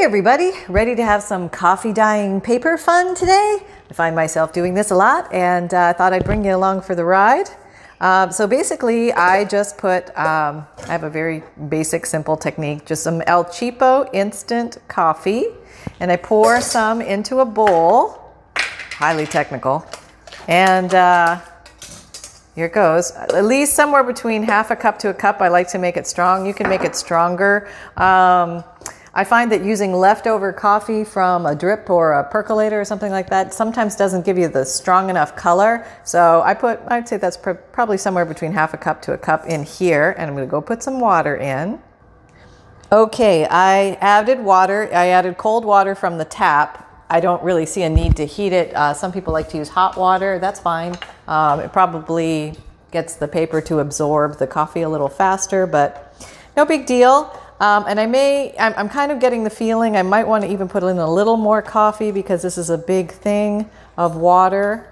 Hey everybody, ready to have some coffee dyeing paper fun today? I find myself doing this a lot and uh, I thought I'd bring you along for the ride. Um, so basically, I just put, um, I have a very basic, simple technique, just some El Cheapo instant coffee, and I pour some into a bowl, highly technical, and uh, here it goes. At least somewhere between half a cup to a cup. I like to make it strong. You can make it stronger. Um, I find that using leftover coffee from a drip or a percolator or something like that sometimes doesn't give you the strong enough color. So I put, I'd say that's pr- probably somewhere between half a cup to a cup in here. And I'm going to go put some water in. Okay, I added water. I added cold water from the tap. I don't really see a need to heat it. Uh, some people like to use hot water. That's fine. Um, it probably gets the paper to absorb the coffee a little faster, but no big deal. Um, and I may, I'm, I'm, kind of getting the feeling I might want to even put in a little more coffee because this is a big thing of water.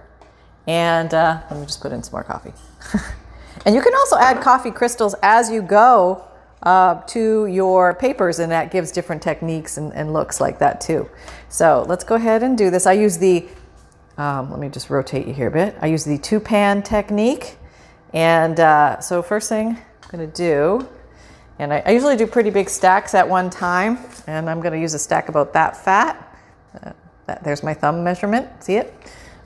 And uh, let me just put in some more coffee. and you can also add coffee crystals as you go uh, to your papers, and that gives different techniques and, and, looks like that too. So let's go ahead and do this. I use the, um, let me just rotate you here a bit. I use the two pan technique. And uh, so, first thing I'm going to do and I, I, usually do pretty big stacks at one time, and I'm going to use a stack about that fat. Uh, that, there's my thumb measurement. See it?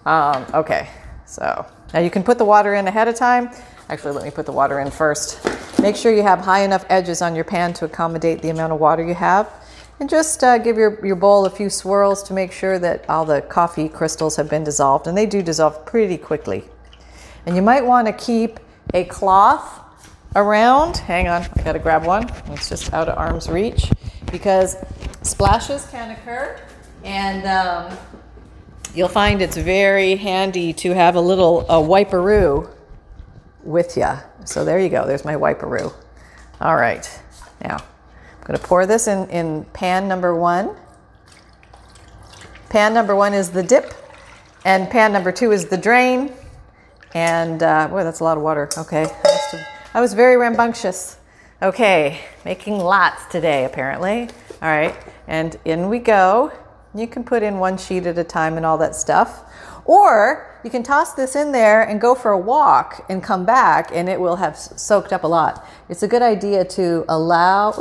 Um, okay, so now you can put the water in ahead of time. Actually, let me put the water in first. Make sure you have high enough edges on your pan to accommodate the amount of water you have. And just uh, give your, your bowl a few swirls to make sure that all the coffee crystals have been dissolved. And they do dissolve pretty quickly. And you might want to keep a cloth around. Hang on, I gotta grab one. It's just out of arm's reach because splashes can occur, and um, you'll find it's very handy to have a little a wiperoo with you. So there you go. There's my wiperoo. All right, now I'm gonna pour this in in pan number one. Pan number one is the dip, and pan number two is the drain. And uh, boy, that's a lot of water. Okay. I was very rambunctious. Okay, making lots today, apparently. All right, and in we go. You can put in one sheet at a time and all that stuff. Or you can toss this in there and go for a walk and come back, and it will have soaked up a lot. It's a good idea to allow.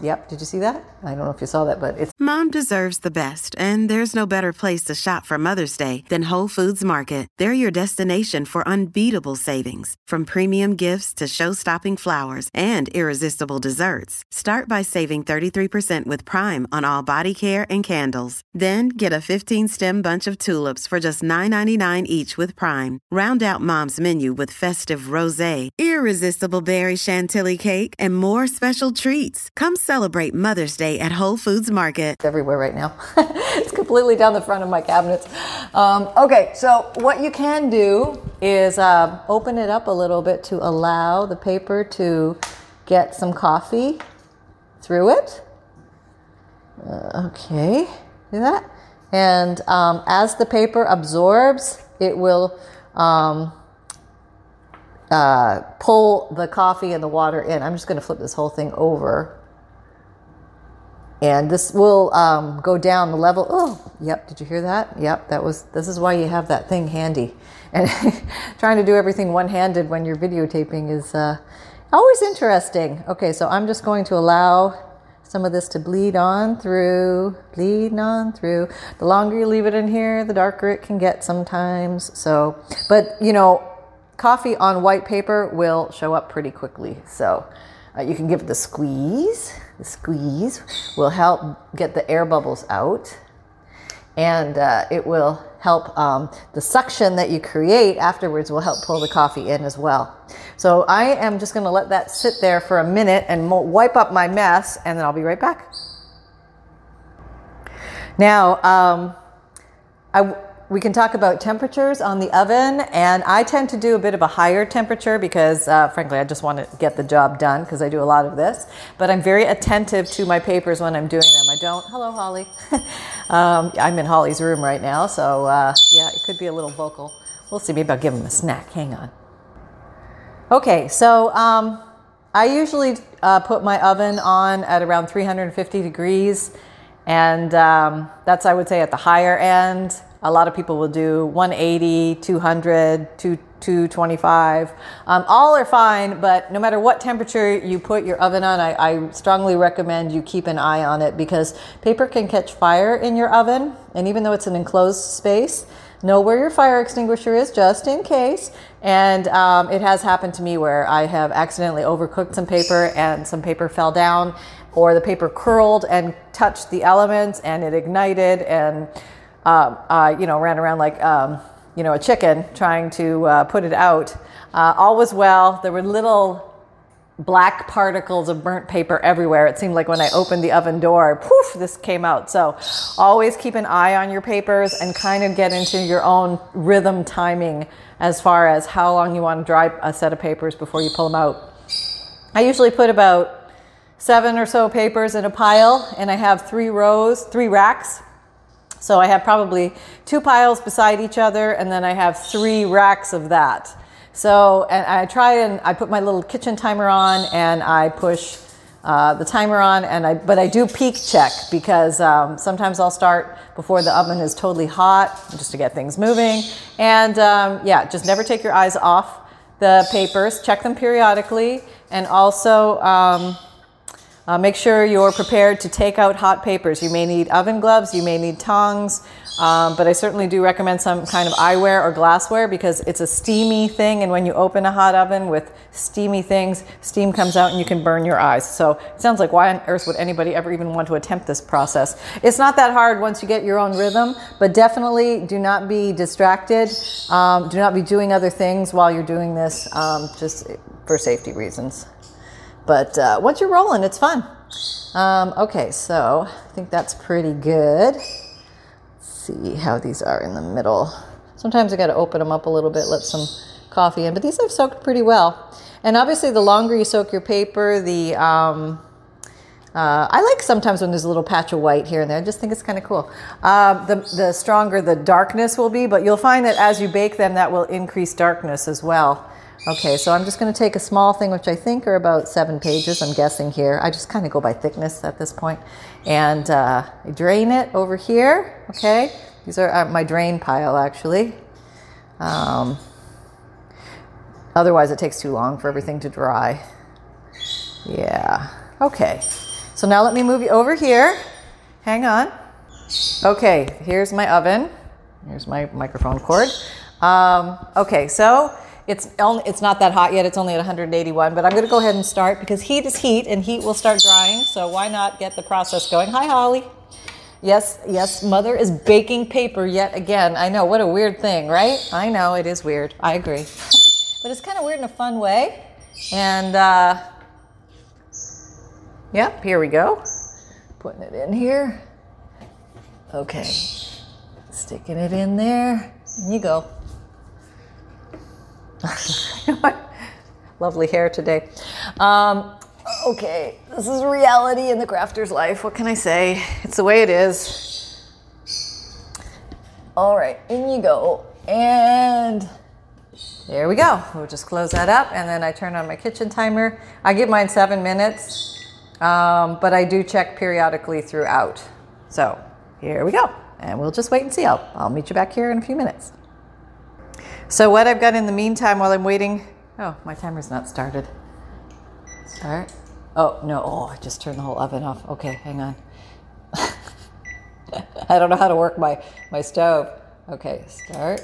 Yep. Did you see that? I don't know if you saw that, but it's. Mom deserves the best, and there's no better place to shop for Mother's Day than Whole Foods Market. They're your destination for unbeatable savings, from premium gifts to show-stopping flowers and irresistible desserts. Start by saving 33% with Prime on all body care and candles. Then get a 15-stem bunch of tulips for just $9.99 each with Prime. Round out Mom's menu with festive rosé, irresistible berry chantilly cake, and more special treats. Come celebrate Mother's Day at Whole Foods Market. Everywhere right now. it's completely down the front of my cabinets. Um, okay, so what you can do is uh, open it up a little bit to allow the paper to get some coffee through it. Uh, okay, do that. And um, as the paper absorbs, it will um, uh, pull the coffee and the water in. I'm just going to flip this whole thing over and this will um, go down the level. Oh, yep. Did you hear that? Yep. That was. This is why you have that thing handy. And trying to do everything one-handed when you're videotaping is uh, always interesting. Okay, so I'm just going to allow some of this to bleed on through, bleed on through. The longer you leave it in here, the darker it can get sometimes. So, but you know, coffee on white paper will show up pretty quickly. So uh, you can give it the squeeze the squeeze will help get the air bubbles out and uh, it will help um, the suction that you create afterwards will help pull the coffee in as well. So i am just going to let that sit there for a minute and wipe up my mess and then i'll be right back. Now um, I, we can talk about temperatures on the oven, and I tend to do a bit of a higher temperature because, uh, frankly, I just want to get the job done because I do a lot of this. But I'm very attentive to my papers when I'm doing them. I don't. Hello, Holly. um, I'm in Holly's room right now, so uh, yeah, it could be a little vocal. We'll see. Maybe I'll give him a snack. Hang on. Okay, so um, I usually uh, put my oven on at around 350 degrees And um, that's, I would say, at the higher end. A lot of people will do 180, 200, 225. Um, all are fine, but no matter what temperature you put your oven on, I, I strongly recommend you keep an eye on it because paper can catch fire in your oven. And even though it's an enclosed space, know where your fire extinguisher is just in case. And um, it has happened to me where I have accidentally overcooked some paper and some paper fell down or the paper curled and touched the elements and it ignited and uh, uh, you know ran around like um, you know a chicken trying to uh, put it out. Uh, all was well. There were little black particles of burnt paper everywhere. It seemed like when I opened the oven door, poof, this came out. So always keep an eye on your papers and kind of get into your own rhythm timing as far as how long you want to dry a set of papers before you pull them out. I usually put about seven or so papers in a pile, and I have three rows, three racks. So I have probably two piles beside each other, and then I have three racks of that. So, and I try and I put my little kitchen timer on, and I push uh, the timer on, and I but I do peek check because um, sometimes I'll start before the oven is totally hot, just to get things moving. And um, yeah, just never take your eyes off the papers. Check them periodically, and also. Um, uh, make sure you're prepared to take out hot papers. You may need oven gloves, you may need tongs, um, but I certainly do recommend some kind of eyewear or glassware because it's a steamy thing. And when you open a hot oven with steamy things, steam comes out and you can burn your eyes. So it sounds like why on earth would anybody ever even want to attempt this process? It's not that hard once you get your own rhythm, but definitely do not be distracted. Um, do not be doing other things while you're doing this, um, just for safety reasons. But uh, once you're rolling, it's fun. Um, okay, so I think that's pretty good. Let's see how these are in the middle. Sometimes I got to open them up a little bit, let some coffee in, but these have soaked pretty well. And obviously, the longer you soak your paper, the um, uh, I like sometimes when there's a little patch of white here and there. I just think it's kind of cool. Uh, the, the stronger the darkness will be, but you'll find that as you bake them, that will increase darkness as well. Okay, so I'm just going to take a small thing, which I think are about seven pages, I'm guessing here. I just kind of go by thickness at this point. And uh, I drain it over here, okay? These are uh, my drain pile, actually. Um, otherwise, it takes too long for everything to dry. Yeah, okay. So now let me move you over here. Hang on. Okay, here's my oven. Here's my microphone cord. Um, okay, so it's only, it's not that hot yet. It's only at 181, but I'm going to go ahead and start because heat is heat and heat will start drying. So why not get the process going? Hi, Holly. Yes, yes, mother is baking paper yet again. I know, what a weird thing, right? I know, it is weird. I agree. but it's kind of weird in a fun way. And, uh, yep, here we go. Putting it in here. Okay. Sticking it in there. And you go. Lovely hair today. Um, okay, this is reality in the crafter's life. What can I say? It's the way it is. All right, in you go. And there we go. We'll just close that up and then I turn on my kitchen timer. I give mine seven minutes, um, but I do check periodically throughout. So here we go. And we'll just wait and see. I'll, I'll meet you back here in a few minutes. So what I've got in the meantime while I'm waiting, oh, my timer's not started. Start. Oh, no, oh, I just turned the whole oven off. Okay, hang on. I don't know how to work my, my stove. Okay, start.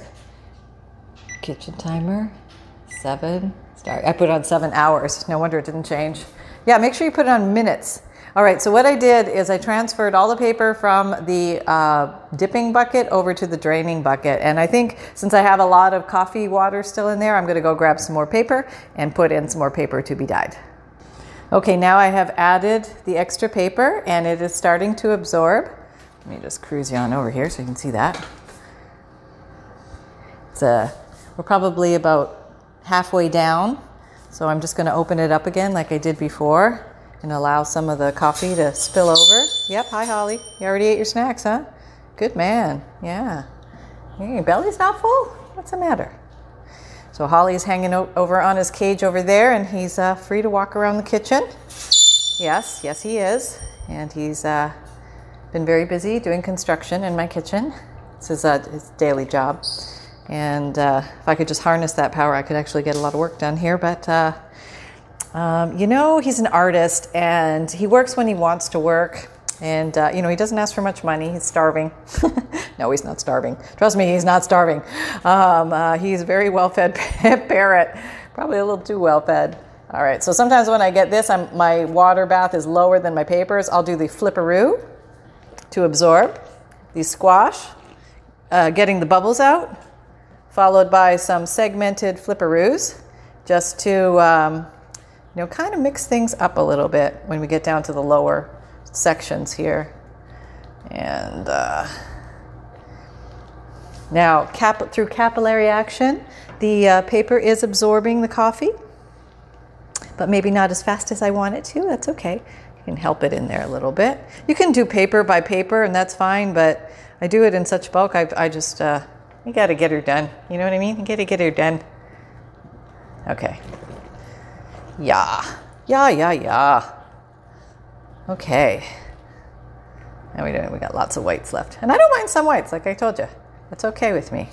Kitchen timer, seven, start. I put on seven hours. No wonder it didn't change. Yeah, make sure you put it on minutes. All right, so what I did is I transferred all the paper from the uh, dipping bucket over to the draining bucket. And I think since I have a lot of coffee water still in there, I'm gonna go grab some more paper and put in some more paper to be dyed. Okay, now I have added the extra paper and it is starting to absorb. Let me just cruise you on over here so you can see that. It's a, we're probably about halfway down. So I'm just gonna open it up again like I did before and allow some of the coffee to spill over. Yep, hi Holly. You already ate your snacks, huh? Good man. Yeah. Your belly's not full? What's the matter? So Holly's hanging over on his cage over there and he's uh, free to walk around the kitchen. Yes, yes he is. And he's uh, been very busy doing construction in my kitchen. This is uh, his daily job. And uh, if I could just harness that power, I could actually get a lot of work done here. But uh, um, you know, he's an artist and he works when he wants to work. And, uh, you know, he doesn't ask for much money. He's starving. no, he's not starving. Trust me, he's not starving. Um, uh, he's a very well fed parrot, probably a little too well fed. All right, so sometimes when I get this, I'm, my water bath is lower than my papers. I'll do the flipperoo to absorb, the squash, uh, getting the bubbles out, followed by some segmented flipperoos just to, um, you know, kind of mix things up a little bit when we get down to the lower sections here. And uh, now, cap- through capillary action, the uh, paper is absorbing the coffee, but maybe not as fast as I want it to. That's okay. You can help it in there a little bit. You can do paper by paper, and that's fine, but I do it in such bulk, I, I just, uh, you got to get her done. You know what I mean? You got to get her done. Okay. Yeah. Yeah, yeah, yeah. Okay. And we, do. we got lots of whites left. And I don't mind some whites, like I told you. That's okay with me.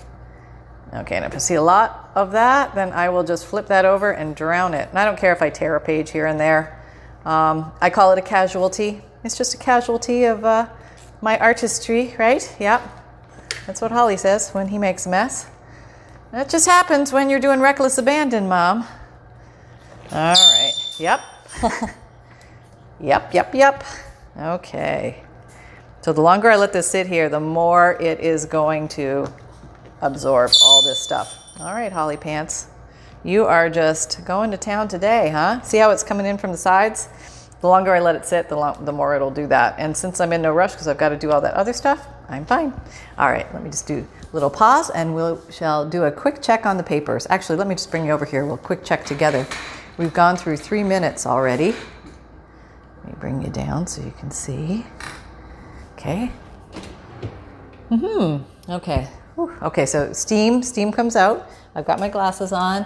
Okay, and if I see a lot of that, then I will just flip that over and drown it. And I don't care if I tear a page here and there. Um, I call it a casualty. It's just a casualty of uh, my artistry, right? Yep. That's what Holly says when he makes a mess. That just happens when you're doing reckless abandon, Mom. All right. Yep. yep, yep, yep. Okay. So the longer I let this sit here, the more it is going to absorb all this stuff. All right, Holly Pants. You are just going to town today, huh? See how it's coming in from the sides? The longer I let it sit, the, the more it'll do that. And since I'm in no rush because I've got to do all that other stuff, I'm fine. All right, let me just do a little pause and we will shall do a quick check on the papers. Actually, let me just bring you over here. We'll quick check together. We've gone through three minutes already. Let me bring you down so you can see. Okay. Mm-hmm. Okay. Whew. Okay, so steam, steam comes out. I've got my glasses on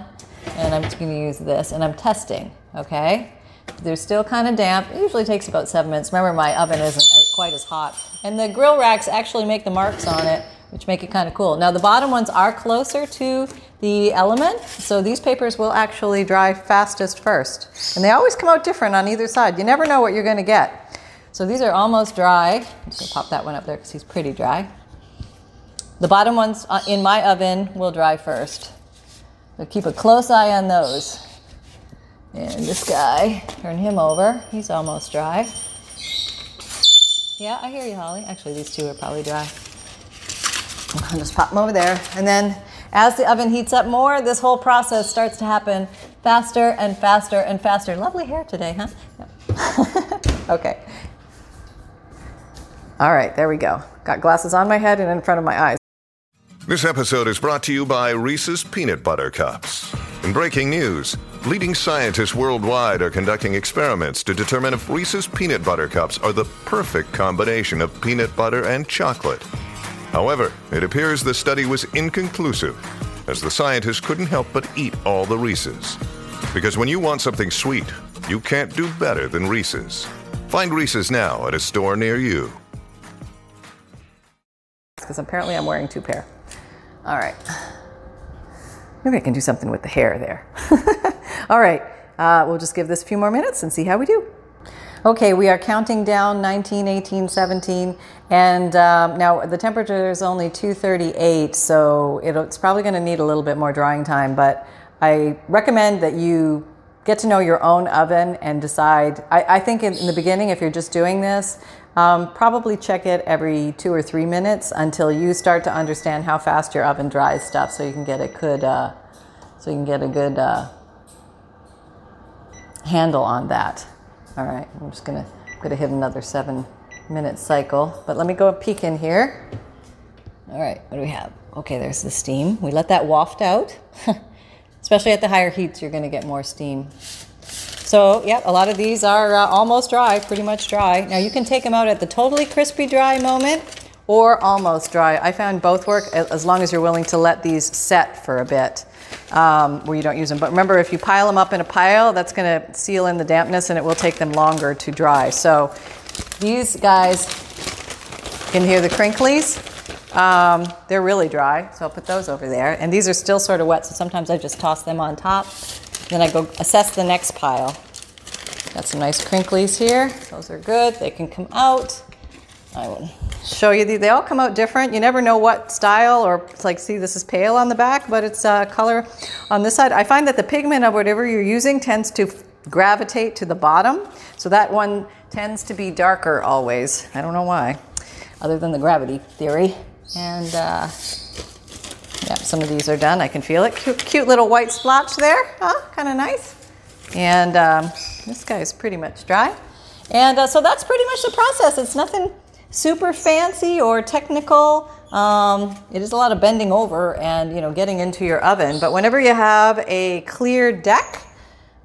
and I'm just gonna use this and I'm testing, okay? They're still kind of damp. It usually takes about seven minutes. Remember, my oven isn't quite as hot. And the grill racks actually make the marks on it, which make it kind of cool. Now, the bottom ones are closer to the element, so these papers will actually dry fastest first. And they always come out different on either side. You never know what you're going to get. So these are almost dry. I'm just going to pop that one up there because he's pretty dry. The bottom ones uh, in my oven will dry first. So keep a close eye on those. And this guy, turn him over. He's almost dry. Yeah, I hear you, Holly. Actually, these two are probably dry. I'll just pop them over there. And then as the oven heats up more, this whole process starts to happen faster and faster and faster. Lovely hair today, huh? Okay. All right, there we go. Got glasses on my head and in front of my eyes. This episode is brought to you by Reese's Peanut Butter Cups. In breaking news, leading scientists worldwide are conducting experiments to determine if Reese's Peanut Butter Cups are the perfect combination of peanut butter and chocolate. However, it appears the study was inconclusive, as the scientists couldn't help but eat all the Reese's. Because when you want something sweet, you can't do better than Reese's. Find Reese's now at a store near you. Because apparently I'm wearing two pair. All right. Maybe I can do something with the hair there. All right. Uh, we'll just give this a few more minutes and see how we do. Okay, we are counting down 19, 18, 17, and um, now the temperature is only 238, so it's probably going to need a little bit more drying time, but I recommend that you get to know your own oven and decide. I, I think in, in, the beginning, if you're just doing this, um, probably check it every two or three minutes until you start to understand how fast your oven dries stuff, so you can get a good, uh, so you can get a good uh, handle on that. All right, I'm just gonna gonna hit another seven minute cycle, but let me go peek in here. All right, what do we have? Okay, there's the steam. We let that waft out. Especially at the higher heats, you're gonna get more steam. So, yeah, a lot of these are uh, almost dry, pretty much dry. Now you can take them out at the totally crispy dry moment or almost dry. I found both work as long as you're willing to let these set for a bit um, where you don't use them. But remember, if you pile them up in a pile, that's going to seal in the dampness and it will take them longer to dry. So these guys can hear the crinklies. Um, they're really dry, so I'll put those over there. And these are still sort of wet, so sometimes I just toss them on top. Then I go assess the next pile. Got some nice crinklies here. Those are good. They can come out. I will show you. They all come out different. You never know what style or like, see, this is pale on the back, but it's uh, color on this side. I find that the pigment of whatever you're using tends to gravitate to the bottom. So that one tends to be darker always. I don't know why, other than the gravity theory. And uh, yeah, some of these are done. I can feel it. Cute, cute little white splotch there. Huh? Kind of nice. And um, this guy is pretty much dry. And uh, so that's pretty much the process. It's nothing super fancy or technical. Um, it is a lot of bending over and you know getting into your oven. But whenever you have a clear deck,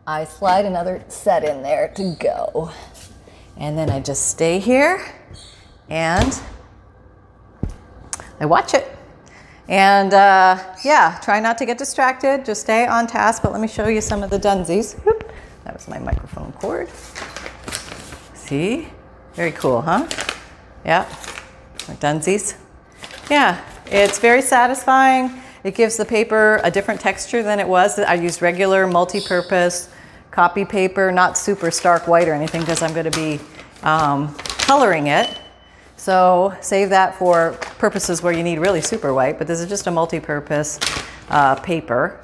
I slide another set in there to go. And then I just stay here and I watch it. And uh, yeah, try not to get distracted. Just stay on task. But let me show you some of the dunsies. That was my microphone cord. See? Very cool, huh? Yeah. Dunsies. Yeah, it's very satisfying. It gives the paper a different texture than it was. I used regular multi-purpose copy paper, not super stark white or anything because I'm going to be um, coloring it. So save that for purposes where you need really super white, but this is just a multi-purpose uh, paper.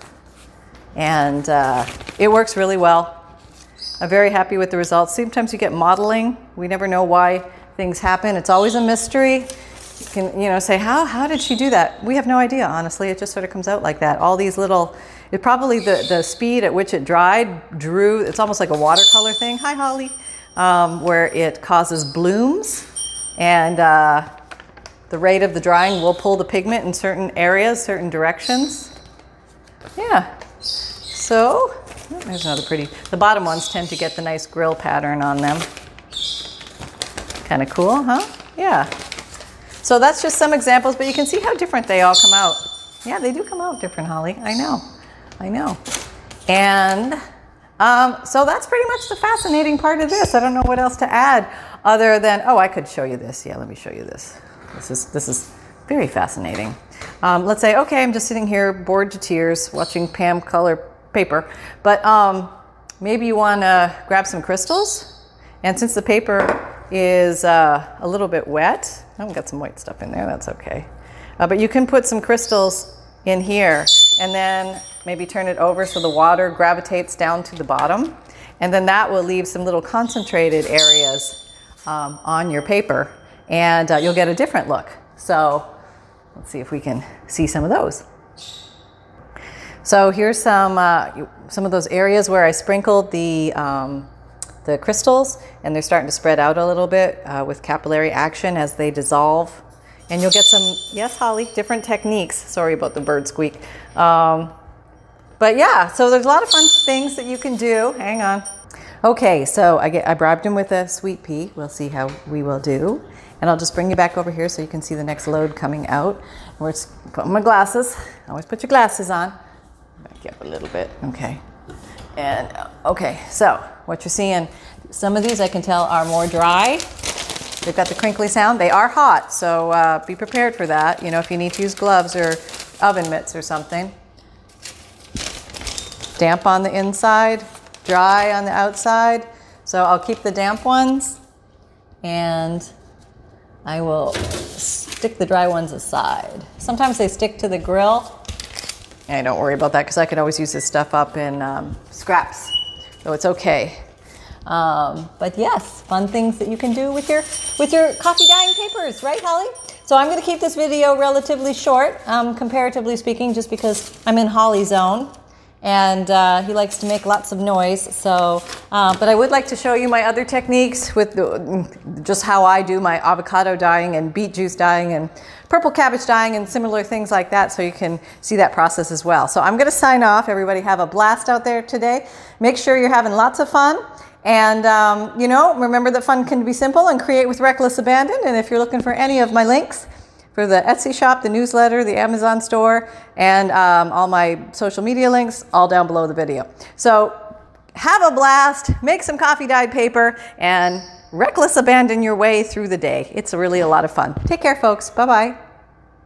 And uh, it works really well. I'm very happy with the results. Sometimes you get modeling. We never know why things happen. It's always a mystery. You can, you know, say, how, how did she do that? We have no idea, honestly. It just sort of comes out like that. All these little, it probably the, the speed at which it dried drew, it's almost like a watercolor thing. Hi, Holly. Um, where it causes blooms. And uh, the rate of the drying will pull the pigment in certain areas, certain directions. Yeah. So, oh, there's another pretty. The bottom ones tend to get the nice grill pattern on them. Kind of cool, huh? Yeah. So that's just some examples, but you can see how different they all come out. Yeah, they do come out different, Holly. I know. I know. And um, so that's pretty much the fascinating part of this. I don't know what else to add other than, oh, I could show you this. Yeah, let me show you this. This is, this is very fascinating. Um, let's say, okay, I'm just sitting here bored to tears watching Pam color paper, but um, maybe you want to grab some crystals. And since the paper is uh, a little bit wet, I've got some white stuff in there, that's okay. Uh, but you can put some crystals in here and then maybe turn it over so the water gravitates down to the bottom. And then that will leave some little concentrated areas um, on your paper and uh, you'll get a different look. So let's see if we can see some of those. So here's some, uh, some of those areas where I sprinkled the, um, the crystals and they're starting to spread out a little bit uh, with capillary action as they dissolve. And you'll get some, yes, Holly, different techniques. Sorry about the bird squeak. Um, but yeah, so there's a lot of fun things that you can do. Hang on. Okay, so I, get, I bribed him with a sweet pea. We'll see how we will do. And I'll just bring you back over here so you can see the next load coming out. We're just putting my glasses. Always put your glasses on. Back up a little bit. Okay. And okay, so what you're seeing, some of these I can tell are more dry. They've got the crinkly sound. They are hot, so uh, be prepared for that. You know, if you need to use gloves or oven mitts or something. Damp on the inside, dry on the outside. So I'll keep the damp ones and I will stick the dry ones aside. Sometimes they stick to the grill. And don't worry about that because I can always use this stuff up in um, scraps. So it's okay. Um, but yes, fun things that you can do with your with your coffee dyeing papers, right, Holly? So I'm going to keep this video relatively short, um, comparatively speaking, just because I'm in Holly zone and uh, he likes to make lots of noise. So, uh, but I would like to show you my other techniques with the, just how I do my avocado dyeing and beet juice dyeing and purple cabbage dyeing and similar things like that so you can see that process as well. So I'm to sign off. Everybody have a blast out there today. Make sure you're having lots of fun. And, um, you know, remember that fun can be simple and create with reckless abandon. And if you're looking for any of my links, for the Etsy shop, the newsletter, the Amazon store, and um, all my social media links, all down below the video. So have a blast, make some coffee dyed paper, and reckless abandon your way through the day. It's really a lot of fun. Take care, folks. Bye bye.